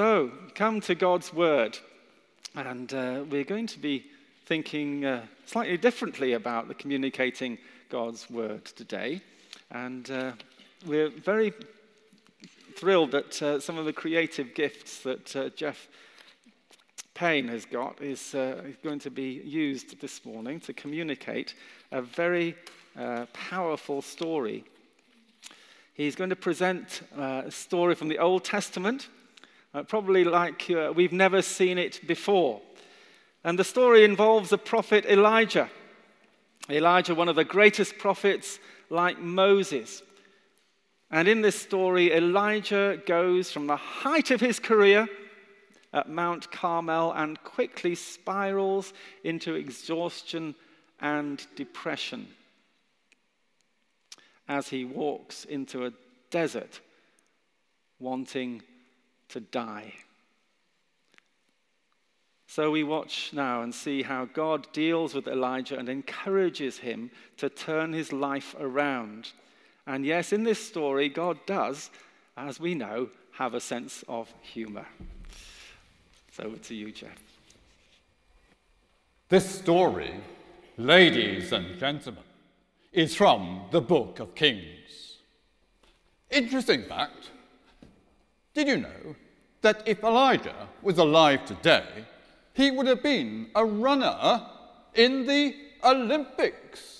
So, come to God's Word, and uh, we're going to be thinking uh, slightly differently about the communicating God's Word today. And uh, we're very thrilled that uh, some of the creative gifts that uh, Jeff Payne has got is, uh, going to be used this morning to communicate a very powerful story. He's going to present a story from the Old Testament uh, probably like uh, we've never seen it before. And the story involves the prophet Elijah. Elijah, one of the greatest prophets, like Moses. And in this story, Elijah goes from the height of his career at Mount Carmel and quickly spirals into exhaustion and depression as he walks into a desert wanting to die. So we watch now and see how God deals with Elijah and encourages him to turn his life around. And yes, in this story, God does, as we know, have a sense of humor. So over to you, Jeff. This story, ladies and gentlemen, is from the book of Kings. Interesting fact did you know that if Elijah was alive today, he would have been a runner in the Olympics?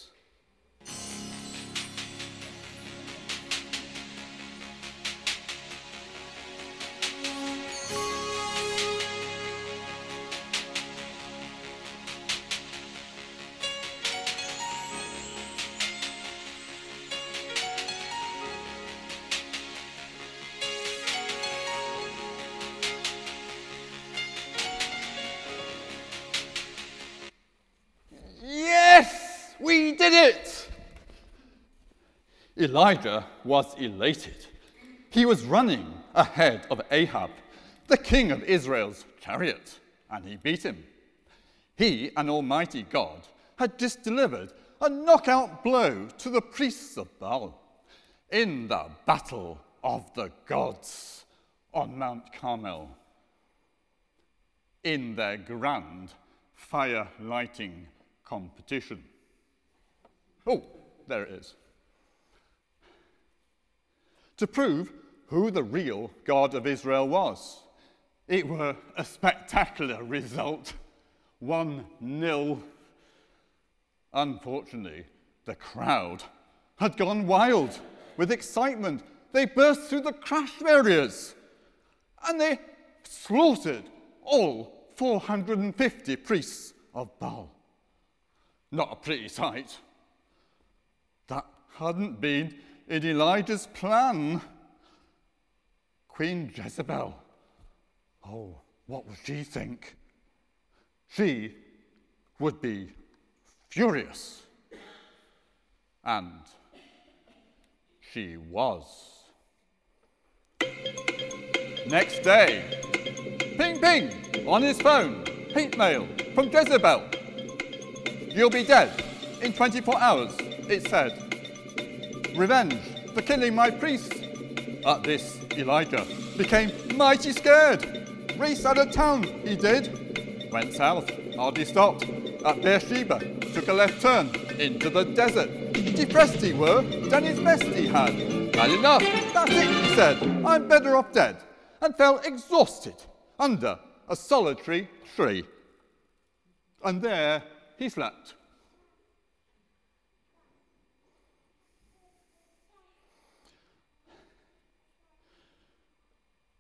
Elijah was elated. He was running ahead of Ahab, the king of Israel's chariot, and he beat him. He, an almighty God, had just delivered a knockout blow to the priests of Baal in the battle of the gods on Mount Carmel in their grand fire lighting competition. Oh, there it is to prove who the real God of Israel was. It were a spectacular result 1 0. Unfortunately, the crowd had gone wild with excitement. They burst through the crash barriers and they slaughtered all 450 priests of Baal. Not a pretty sight. That hadn't been in Elijah's plan. Queen Jezebel. Oh, what would she think? She would be furious. And she was. Next day, ping ping on his phone, hate mail from Jezebel. You'll be dead in 24 hours, it said revenge for killing my priests. At this, Elijah became mighty scared. Raced out of town, he did. Went south, hardly stopped. At Beersheba, took a left turn into the desert. Depressed he were, done his best he had. Had enough, that's it, he said. I'm better off dead. And fell exhausted under a solitary tree. And there he slept.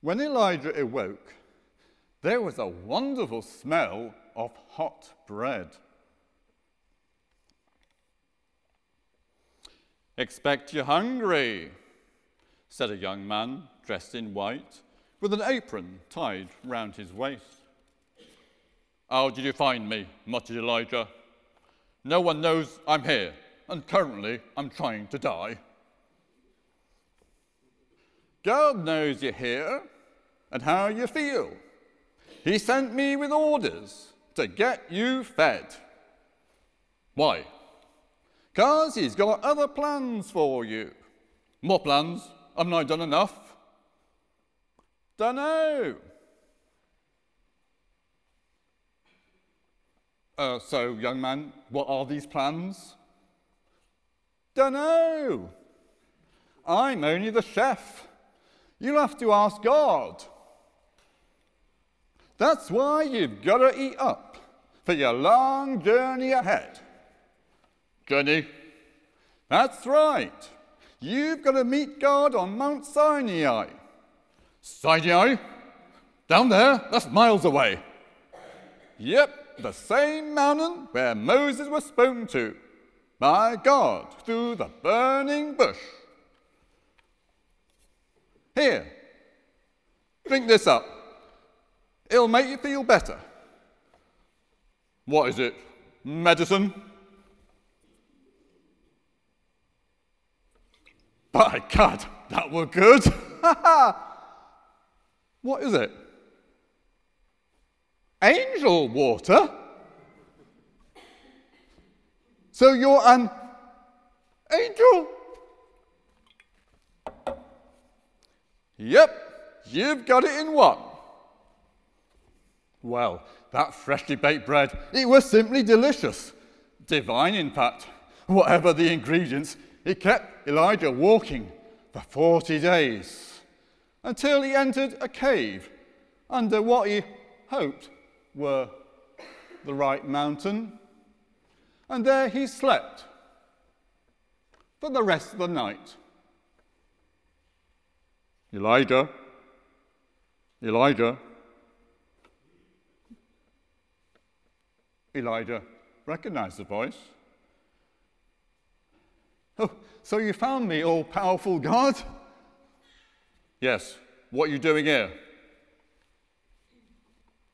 When Elijah awoke, there was a wonderful smell of hot bread. Expect you're hungry, said a young man dressed in white with an apron tied round his waist. How did you find me? muttered Elijah. No one knows I'm here, and currently I'm trying to die. God knows you're here and how you feel. He sent me with orders to get you fed. Why? Because he's got other plans for you. More plans? Haven't I done enough? Dunno. Uh, so, young man, what are these plans? Dunno. I'm only the chef. You'll have to ask God. That's why you've got to eat up for your long journey ahead. Journey? That's right. You've got to meet God on Mount Sinai. Sinai? Down there? That's miles away. Yep, the same mountain where Moses was spoken to by God through the burning bush. Here, drink this up. It'll make you feel better. What is it? Medicine? By God, that were good. what is it? Angel water? So you're an angel? Yep, you've got it in one. Well, that freshly baked bread, it was simply delicious. Divine, in fact. Whatever the ingredients, it kept Elijah walking for 40 days until he entered a cave under what he hoped were the right mountain. And there he slept for the rest of the night. Elijah, Elijah, Elijah recognized the voice. Oh, so you found me, all powerful God? Yes. What are you doing here?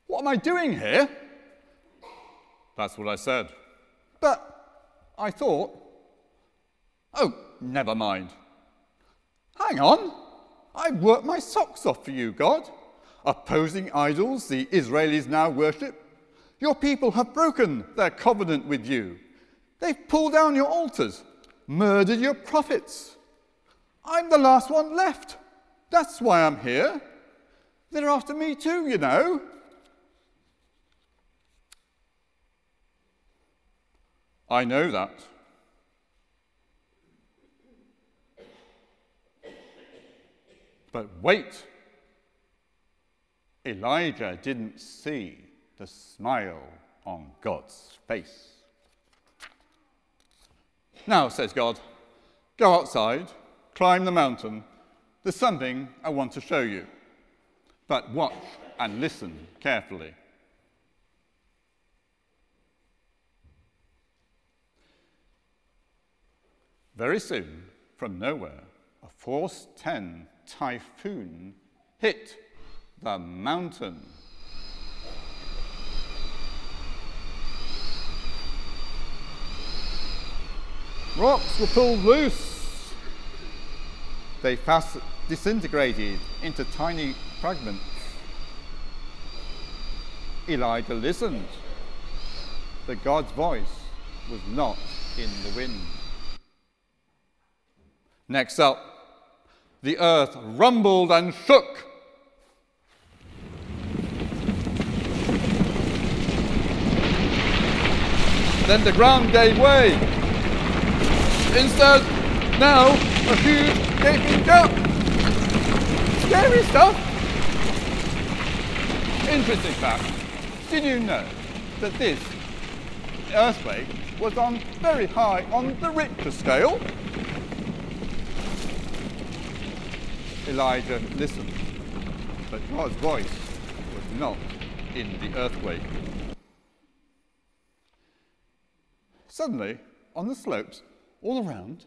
What am I doing here? That's what I said. But I thought, oh, never mind. Hang on. I worked my socks off for you, God. Opposing idols the Israelis now worship your people have broken their covenant with you. They've pulled down your altars, murdered your prophets. I'm the last one left. That's why I'm here. They're after me too, you know. I know that. But wait. Elijah didn't see the smile on God's face. Now, says God, go outside, climb the mountain. There's something I want to show you. But watch and listen carefully. Very soon, from nowhere, a force 10 typhoon hit the mountain. Rocks were pulled loose. They fast disintegrated into tiny fragments. Elijah listened, The God's voice was not in the wind. Next up, the earth rumbled and shook. Then the ground gave way Instead, now, a huge gaping gap. Scary stuff. Interesting fact. Did you know that this earthquake was on very high on the Richter scale? Elijah listened, but God's voice was not in the earthquake. Suddenly, on the slopes, all around,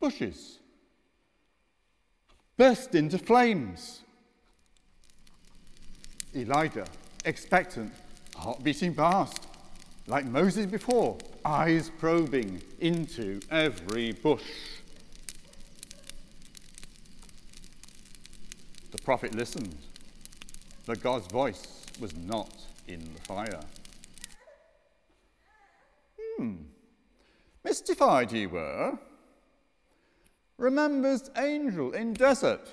bushes burst into flames. Elijah, expectant, heart beating fast, like Moses before, eyes probing into every bush. Prophet listened, but God's voice was not in the fire. Hmm. Mystified he were, remembers angel in desert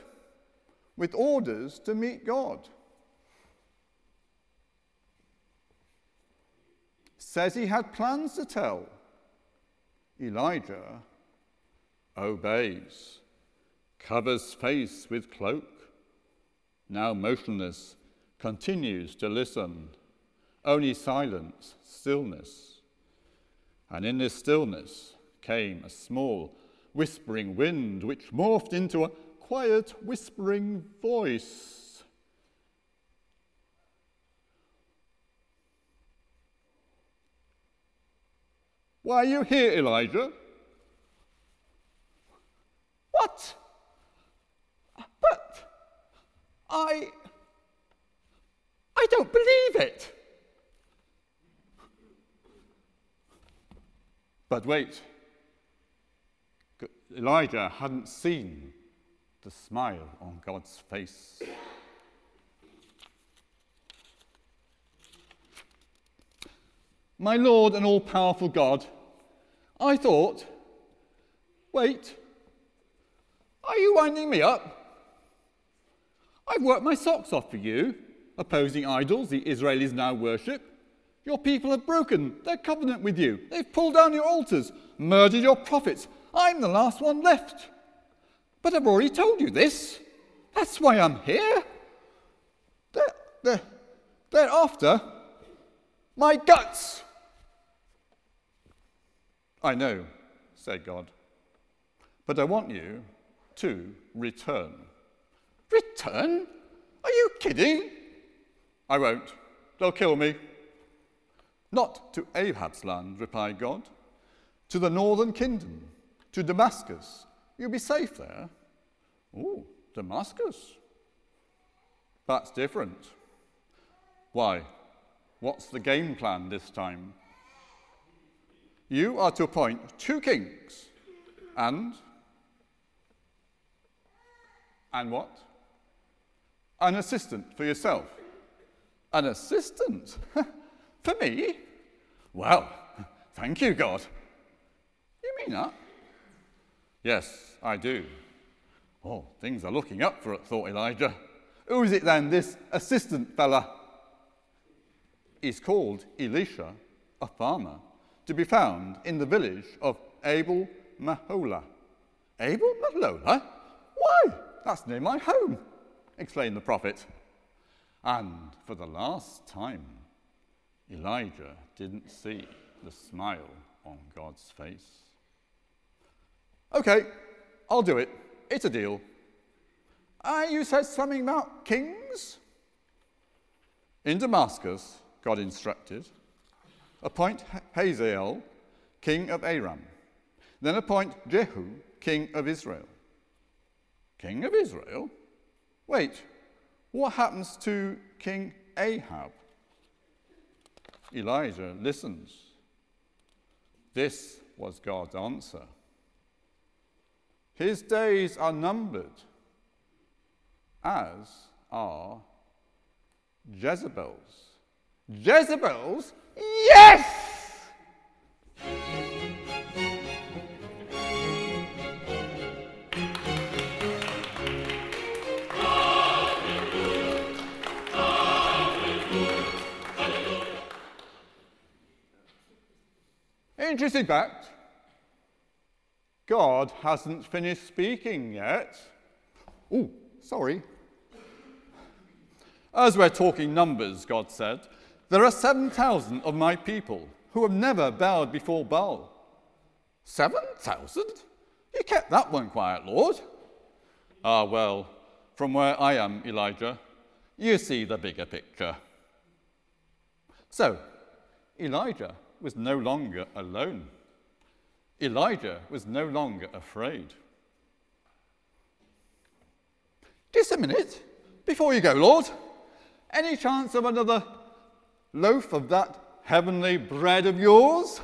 with orders to meet God. says he had plans to tell. Elijah obeys, covers face with cloak, now motionless, continues to listen. Only silence, stillness. And in this stillness came a small, whispering wind, which morphed into a quiet, whispering voice. Why are you here, Elijah? What? But I. I don't believe it. But wait. Elijah hadn't seen the smile on God's face. My Lord and all powerful God, I thought, wait, are you winding me up? I've worked my socks off for you, opposing idols the Israelis now worship. Your people have broken their covenant with you. They've pulled down your altars, murdered your prophets. I'm the last one left. But I've already told you this. That's why I'm here. They're, they're, they're after my guts. I know, said God, but I want you to return. Return? Are you kidding? I won't. They'll kill me. Not to Ahab's land, replied God. To the northern kingdom, to Damascus. You'll be safe there. Oh, Damascus. That's different. Why? What's the game plan this time? You are to appoint two kings and and what? An assistant for yourself. An assistant? for me? Well, thank you, God. You mean that? Yes, I do. Oh, things are looking up for it, thought Elijah. Who is it then, this assistant fella? He's called Elisha, a farmer, to be found in the village of Abel Mahola. Abel Mahola? Why? That's near my home, explained the prophet. And for the last time, Elijah didn't see the smile on God's face. Okay, I'll do it. It's a deal. Ah, you said something about kings? In Damascus, God instructed, appoint Hazael, king of Aram. Then appoint Jehu, king of Israel king of Israel? Wait, what happens to King Ahab? Elijah listens. This was God's answer. His days are numbered, as are Jezebel's. Jezebel's? Yes! Interesting fact God hasn't finished speaking yet. Oh, sorry. As we're talking numbers, God said, there are 7,000 of my people who have never bowed before Baal. 7,000? You kept that one quiet, Lord. Ah, well, from where I am, Elijah, you see the bigger picture. So, Elijah was no longer alone. Elijah was no longer afraid. Just a minute before you go, Lord. Any chance of another loaf of that heavenly bread of yours?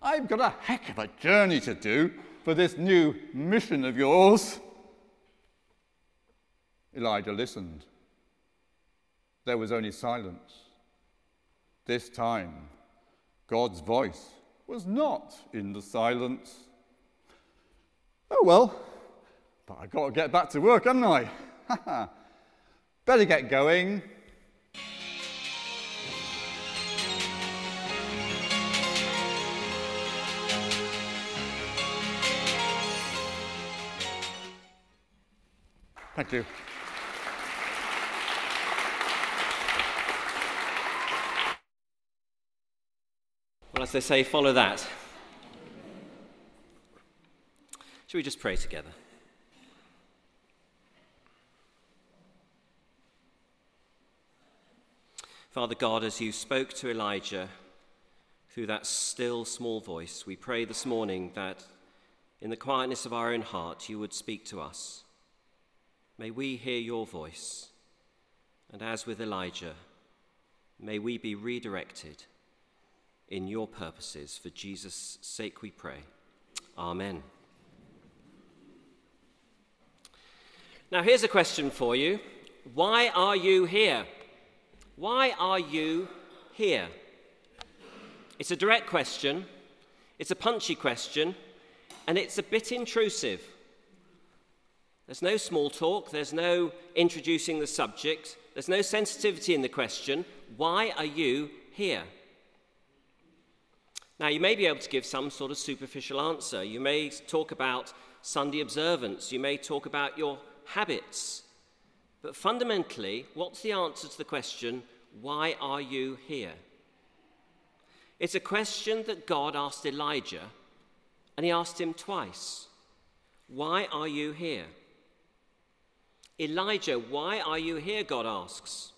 I've got a heck of a journey to do for this new mission of yours. Elijah listened. There was only silence. This time, God's voice was not in the silence. Oh well, but I got to get back to work, haven't I? Better get going. Thank you. Well, as they say, follow that. Should we just pray together? Father God, as you spoke to Elijah through that still small voice, we pray this morning that in the quietness of our own heart you would speak to us. May we hear your voice, and as with Elijah, may we be redirected in your purposes. For Jesus' sake we pray. Amen. Now, here's a question for you Why are you here? Why are you here? It's a direct question, it's a punchy question, and it's a bit intrusive. There's no small talk, there's no introducing the subject, there's no sensitivity in the question. Why are you here? Now, you may be able to give some sort of superficial answer. You may talk about Sunday observance, you may talk about your habits. But fundamentally, what's the answer to the question, why are you here? It's a question that God asked Elijah, and he asked him twice Why are you here? Elijah, why are you here? God asks.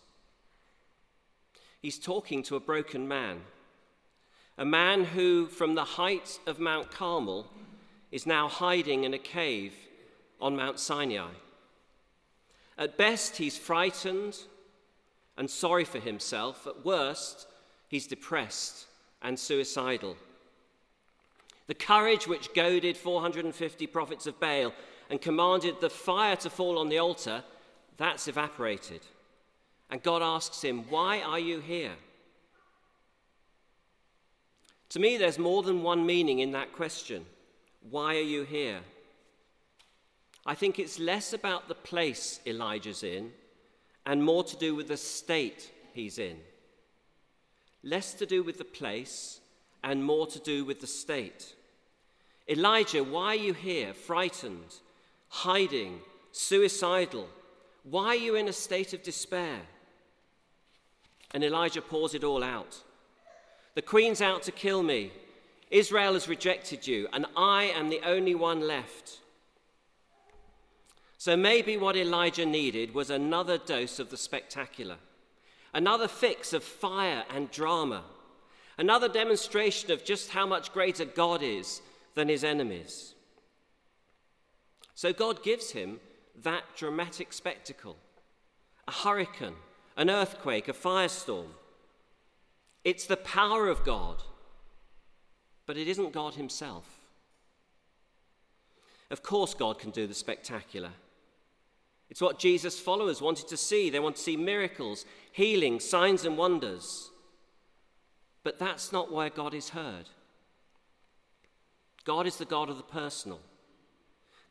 He's talking to a broken man, a man who, from the height of Mount Carmel, is now hiding in a cave on Mount Sinai. At best, he's frightened and sorry for himself. At worst, he's depressed and suicidal. The courage which goaded 450 prophets of Baal and commanded the fire to fall on the altar, that's evaporated. And God asks him, Why are you here? To me, there's more than one meaning in that question. Why are you here? I think it's less about the place Elijah's in and more to do with the state he's in. Less to do with the place and more to do with the state. Elijah, why are you here, frightened, hiding, suicidal? Why are you in a state of despair? And Elijah pours it all out. The queen's out to kill me. Israel has rejected you, and I am the only one left. So maybe what Elijah needed was another dose of the spectacular, another fix of fire and drama, another demonstration of just how much greater God is than his enemies. So God gives him that dramatic spectacle a hurricane, an earthquake, a firestorm. It's the power of God, but it isn't God Himself. Of course, God can do the spectacular. It's what Jesus' followers wanted to see. They want to see miracles, healing, signs, and wonders. But that's not where God is heard. God is the God of the personal.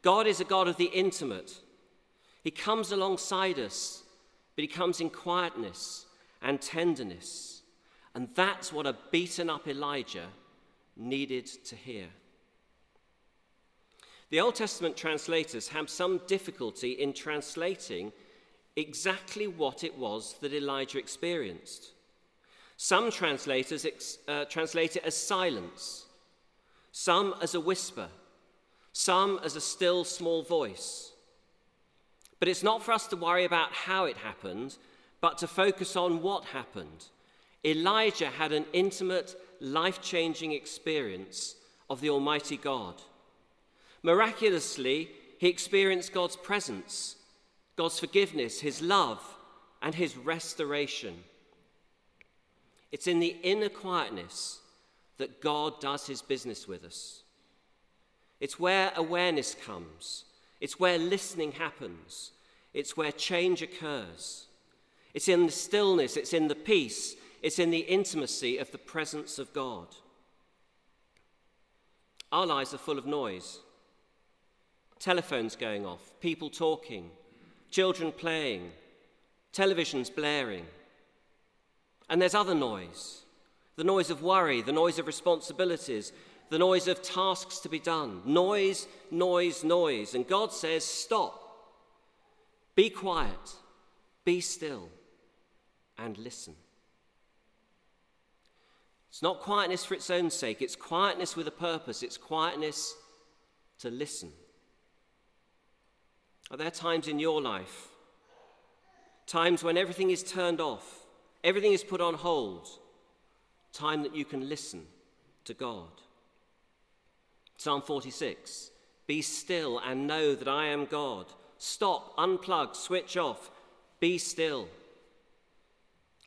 God is a God of the intimate. He comes alongside us, but He comes in quietness and tenderness. And that's what a beaten up Elijah needed to hear. The Old Testament translators have some difficulty in translating exactly what it was that Elijah experienced. Some translators ex- uh, translate it as silence, some as a whisper, some as a still small voice. But it's not for us to worry about how it happened, but to focus on what happened. Elijah had an intimate, life changing experience of the Almighty God. Miraculously, he experienced God's presence, God's forgiveness, his love, and his restoration. It's in the inner quietness that God does his business with us. It's where awareness comes, it's where listening happens, it's where change occurs. It's in the stillness, it's in the peace, it's in the intimacy of the presence of God. Our lives are full of noise telephones going off, people talking, children playing, televisions blaring. And there's other noise the noise of worry, the noise of responsibilities, the noise of tasks to be done. Noise, noise, noise. And God says, Stop. Be quiet, be still, and listen. It's not quietness for its own sake, it's quietness with a purpose, it's quietness to listen. Are there times in your life, times when everything is turned off, everything is put on hold, time that you can listen to God? Psalm 46 Be still and know that I am God. Stop, unplug, switch off, be still.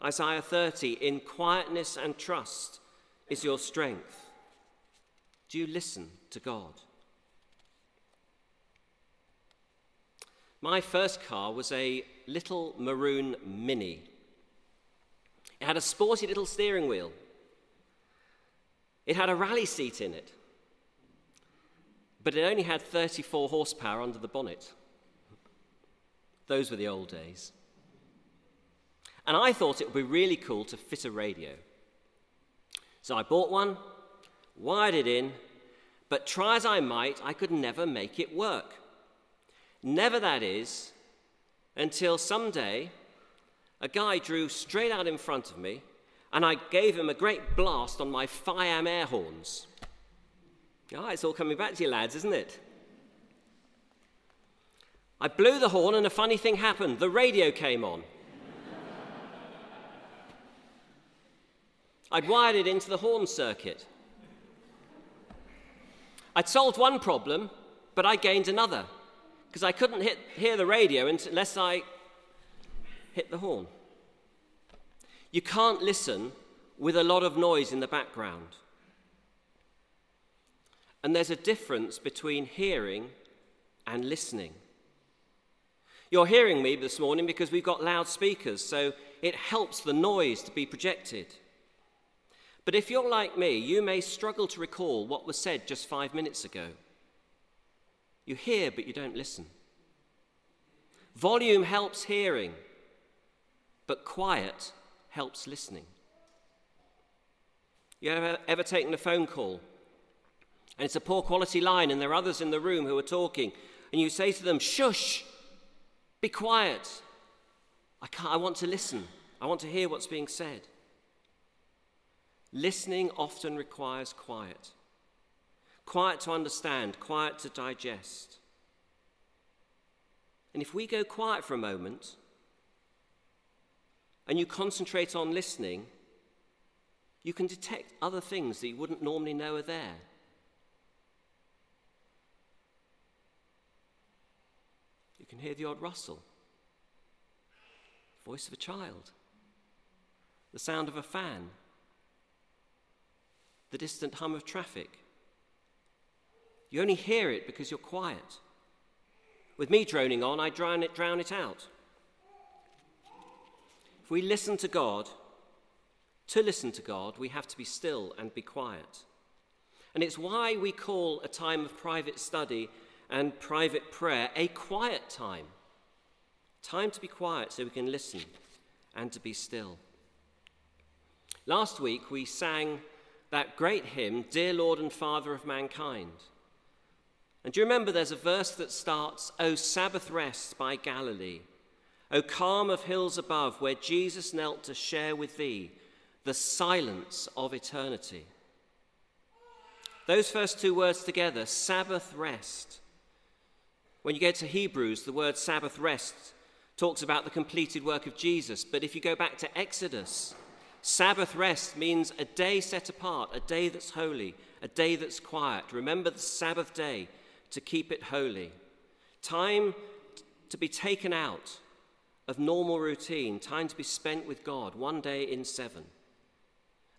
Isaiah 30 In quietness and trust is your strength. Do you listen to God? My first car was a little maroon mini. It had a sporty little steering wheel. It had a rally seat in it. But it only had 34 horsepower under the bonnet. Those were the old days. And I thought it would be really cool to fit a radio. So I bought one, wired it in, but try as I might, I could never make it work. Never, that is, until someday a guy drew straight out in front of me and I gave him a great blast on my Fiamm air horns. Ah, it's all coming back to you, lads, isn't it? I blew the horn and a funny thing happened. The radio came on. I'd wired it into the horn circuit. I'd solved one problem, but I gained another because I couldn't hit, hear the radio unless I hit the horn. You can't listen with a lot of noise in the background. And there's a difference between hearing and listening. You're hearing me this morning because we've got loudspeakers, so it helps the noise to be projected. But if you're like me, you may struggle to recall what was said just five minutes ago. You hear, but you don't listen. Volume helps hearing, but quiet helps listening. You ever, ever taken a phone call and it's a poor quality line and there are others in the room who are talking and you say to them, shush, be quiet. I, can't, I want to listen. I want to hear what's being said. Listening often requires quiet quiet to understand, quiet to digest. And if we go quiet for a moment and you concentrate on listening, you can detect other things that you wouldn't normally know are there. You can hear the odd rustle, voice of a child, the sound of a fan, the distant hum of traffic. You only hear it because you're quiet. With me droning on, I drown it, drown it out. If we listen to God, to listen to God, we have to be still and be quiet. And it's why we call a time of private study and private prayer a quiet time. Time to be quiet so we can listen and to be still. Last week we sang that great hymn, Dear Lord and Father of Mankind. And do you remember there's a verse that starts, O Sabbath rest by Galilee, O calm of hills above, where Jesus knelt to share with thee the silence of eternity. Those first two words together, Sabbath rest, when you get to Hebrews, the word Sabbath rest talks about the completed work of Jesus. But if you go back to Exodus, Sabbath rest means a day set apart, a day that's holy, a day that's quiet. Remember the Sabbath day to keep it holy. Time to be taken out of normal routine, time to be spent with God, one day in seven.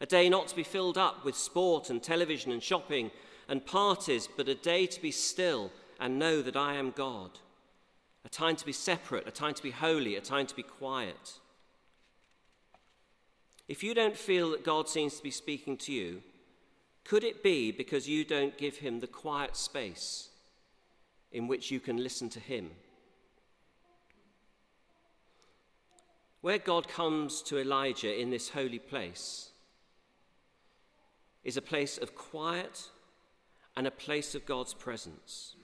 A day not to be filled up with sport and television and shopping and parties, but a day to be still and know that I am God. A time to be separate, a time to be holy, a time to be quiet. If you don't feel that God seems to be speaking to you, could it be because you don't give him the quiet space in which you can listen to him? Where God comes to Elijah in this holy place is a place of quiet and a place of God's presence.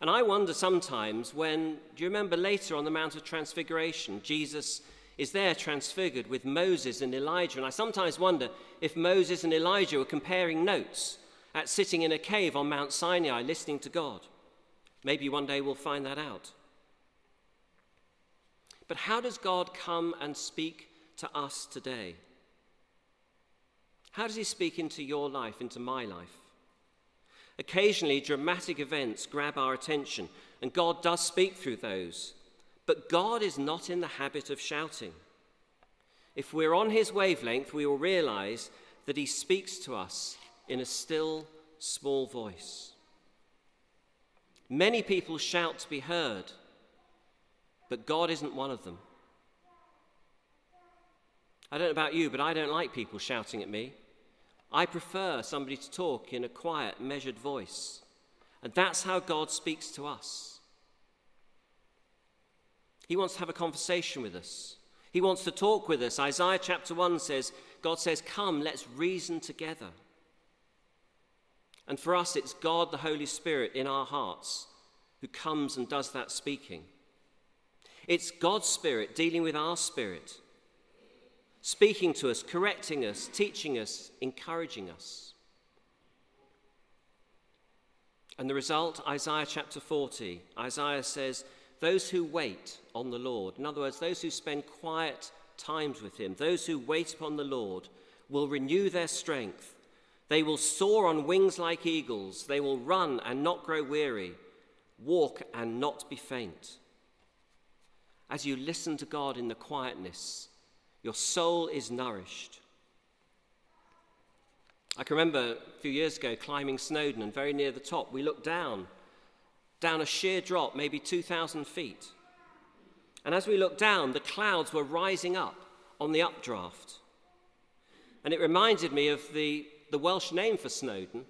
And I wonder sometimes when, do you remember later on the Mount of Transfiguration, Jesus is there transfigured with Moses and Elijah. And I sometimes wonder if Moses and Elijah were comparing notes at sitting in a cave on Mount Sinai listening to God. Maybe one day we'll find that out. But how does God come and speak to us today? How does He speak into your life, into my life? Occasionally, dramatic events grab our attention, and God does speak through those. But God is not in the habit of shouting. If we're on His wavelength, we will realize that He speaks to us in a still, small voice. Many people shout to be heard, but God isn't one of them. I don't know about you, but I don't like people shouting at me. I prefer somebody to talk in a quiet, measured voice. And that's how God speaks to us. He wants to have a conversation with us. He wants to talk with us. Isaiah chapter 1 says, God says, Come, let's reason together. And for us, it's God, the Holy Spirit, in our hearts who comes and does that speaking. It's God's Spirit dealing with our spirit speaking to us, correcting us, teaching us, encouraging us. And the result, Isaiah chapter 40, Isaiah says, Those who wait on the Lord, in other words, those who spend quiet times with Him, those who wait upon the Lord, will renew their strength. They will soar on wings like eagles. They will run and not grow weary, walk and not be faint. As you listen to God in the quietness, your soul is nourished. I can remember a few years ago climbing Snowdon, and very near the top, we looked down, down a sheer drop, maybe 2,000 feet. And as we looked down, the clouds were rising up on the updraft. And it reminded me of the, the Welsh name for Snowdon,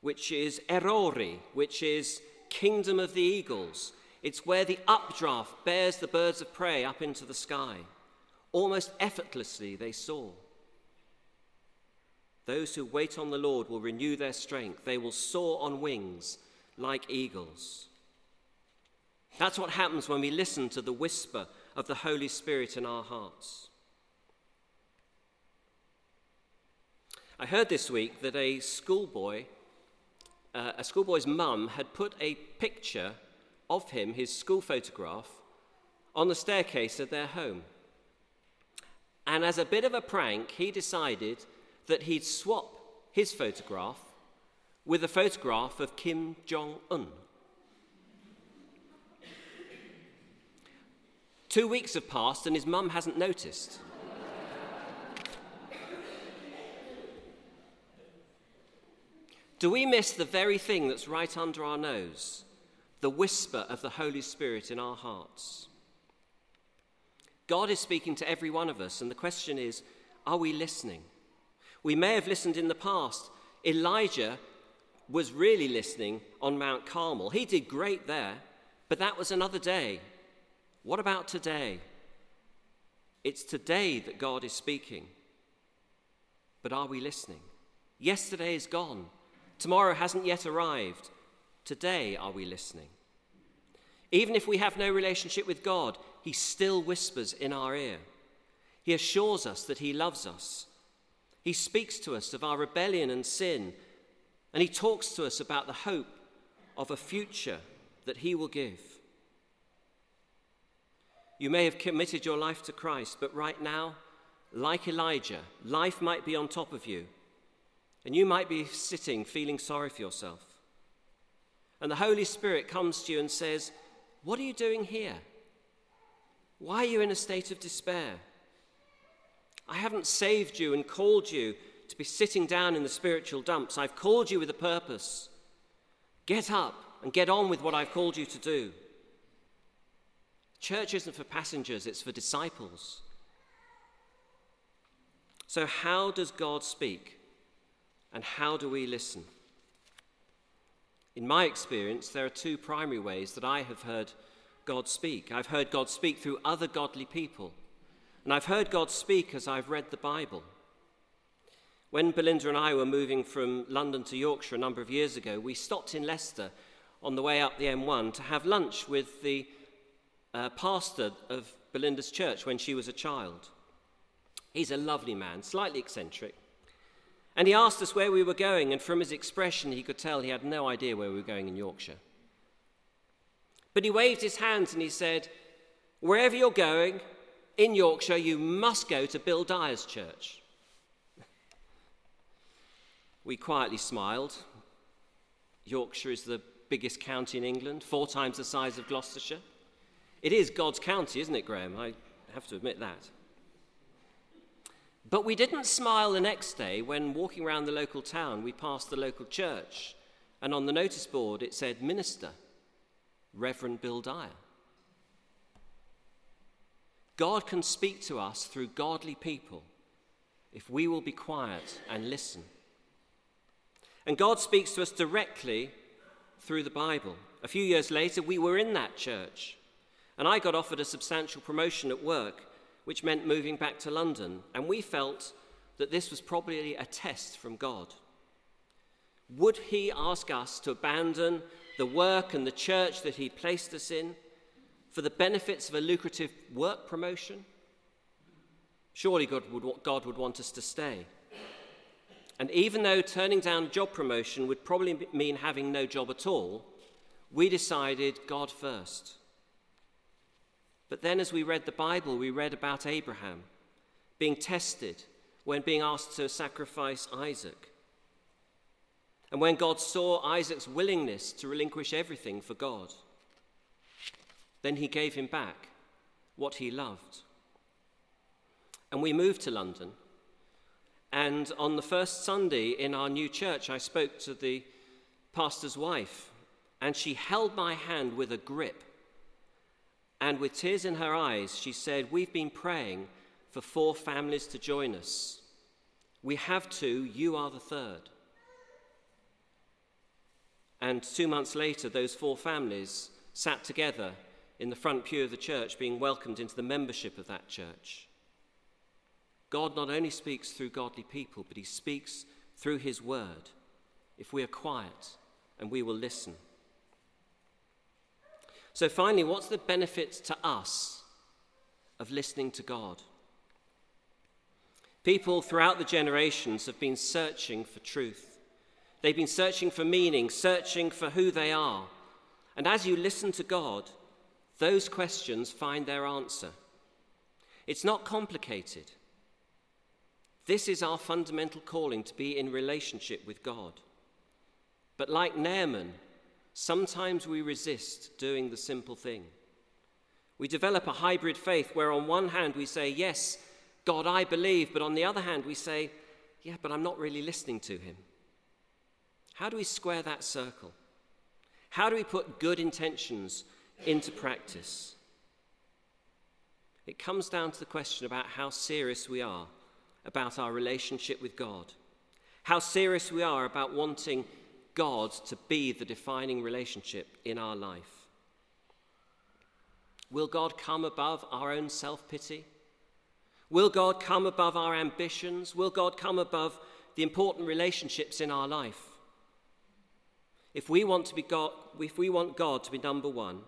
which is Eryri, which is Kingdom of the Eagles. It's where the updraft bears the birds of prey up into the sky. Almost effortlessly, they soar. Those who wait on the Lord will renew their strength. They will soar on wings like eagles. That's what happens when we listen to the whisper of the Holy Spirit in our hearts. I heard this week that a schoolboy, uh, a schoolboy's mum, had put a picture of him, his school photograph, on the staircase of their home. And as a bit of a prank, he decided that he'd swap his photograph with a photograph of Kim Jong un. Two weeks have passed and his mum hasn't noticed. Do we miss the very thing that's right under our nose? The whisper of the Holy Spirit in our hearts. God is speaking to every one of us, and the question is are we listening? We may have listened in the past. Elijah was really listening on Mount Carmel. He did great there, but that was another day. What about today? It's today that God is speaking. But are we listening? Yesterday is gone. Tomorrow hasn't yet arrived. Today, are we listening? Even if we have no relationship with God, He still whispers in our ear. He assures us that He loves us. He speaks to us of our rebellion and sin, and He talks to us about the hope of a future that He will give. You may have committed your life to Christ, but right now, like Elijah, life might be on top of you, and you might be sitting feeling sorry for yourself. And the Holy Spirit comes to you and says, what are you doing here? Why are you in a state of despair? I haven't saved you and called you to be sitting down in the spiritual dumps. I've called you with a purpose. Get up and get on with what I've called you to do. Church isn't for passengers, it's for disciples. So, how does God speak? And how do we listen? In my experience, there are two primary ways that I have heard God speak. I've heard God speak through other godly people, and I've heard God speak as I've read the Bible. When Belinda and I were moving from London to Yorkshire a number of years ago, we stopped in Leicester on the way up the M1 to have lunch with the uh, pastor of Belinda's church when she was a child. He's a lovely man, slightly eccentric. And he asked us where we were going, and from his expression, he could tell he had no idea where we were going in Yorkshire. But he waved his hands and he said, Wherever you're going in Yorkshire, you must go to Bill Dyer's church. We quietly smiled. Yorkshire is the biggest county in England, four times the size of Gloucestershire. It is God's county, isn't it, Graham? I have to admit that. But we didn't smile the next day when, walking around the local town, we passed the local church, and on the notice board it said, Minister, Reverend Bill Dyer. God can speak to us through godly people if we will be quiet and listen. And God speaks to us directly through the Bible. A few years later, we were in that church. And I got offered a substantial promotion at work, which meant moving back to London. And we felt that this was probably a test from God. Would He ask us to abandon the work and the church that He placed us in for the benefits of a lucrative work promotion? Surely God would, God would want us to stay. And even though turning down job promotion would probably mean having no job at all, we decided God first. But then, as we read the Bible, we read about Abraham being tested when being asked to sacrifice Isaac. And when God saw Isaac's willingness to relinquish everything for God, then he gave him back what he loved. And we moved to London. And on the first Sunday in our new church, I spoke to the pastor's wife, and she held my hand with a grip and with tears in her eyes, she said, We've been praying for four families to join us. We have two, you are the third. And two months later, those four families sat together in the front pew of the church, being welcomed into the membership of that church. God not only speaks through godly people, but he speaks through his word if we are quiet and we will listen. So, finally, what's the benefit to us of listening to God? People throughout the generations have been searching for truth. They've been searching for meaning, searching for who they are. And as you listen to God, those questions find their answer. It's not complicated. This is our fundamental calling to be in relationship with God. But like Naaman, Sometimes we resist doing the simple thing. We develop a hybrid faith where, on one hand, we say, Yes, God, I believe, but on the other hand, we say, Yeah, but I'm not really listening to Him. How do we square that circle? How do we put good intentions into practice? It comes down to the question about how serious we are about our relationship with God, how serious we are about wanting God to be the defining relationship in our life? Will God come above our own self pity? Will God come above our ambitions? Will God come above the important relationships in our life? If we want to be God, if we want God to be number one,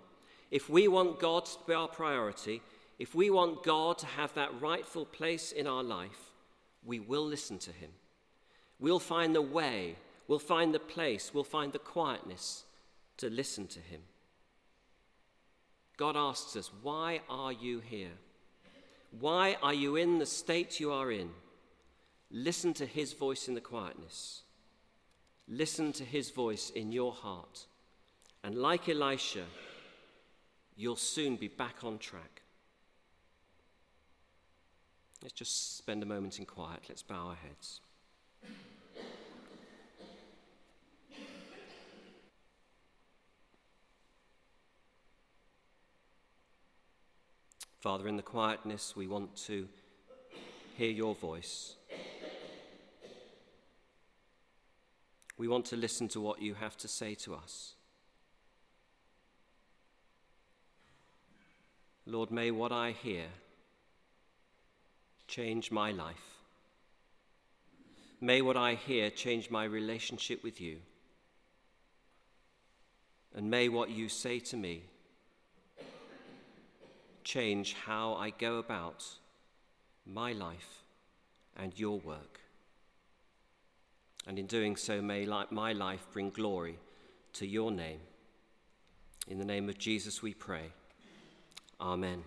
if we want God to be our priority, if we want God to have that rightful place in our life, we will listen to Him. We'll find the way we'll find the place, we'll find the quietness to listen to Him. God asks us, Why are you here? Why are you in the state you are in? Listen to His voice in the quietness. Listen to His voice in your heart. And like Elijah, you'll soon be back on track. Let's just spend a moment in quiet. Let's bow our heads. Father, in the quietness, we want to hear your voice. We want to listen to what you have to say to us. Lord, may what I hear change my life. May what I hear change my relationship with you. And may what you say to me change how I go about my life and your work. And in doing so, may my life bring glory to your name. In the name of Jesus we pray. Amen.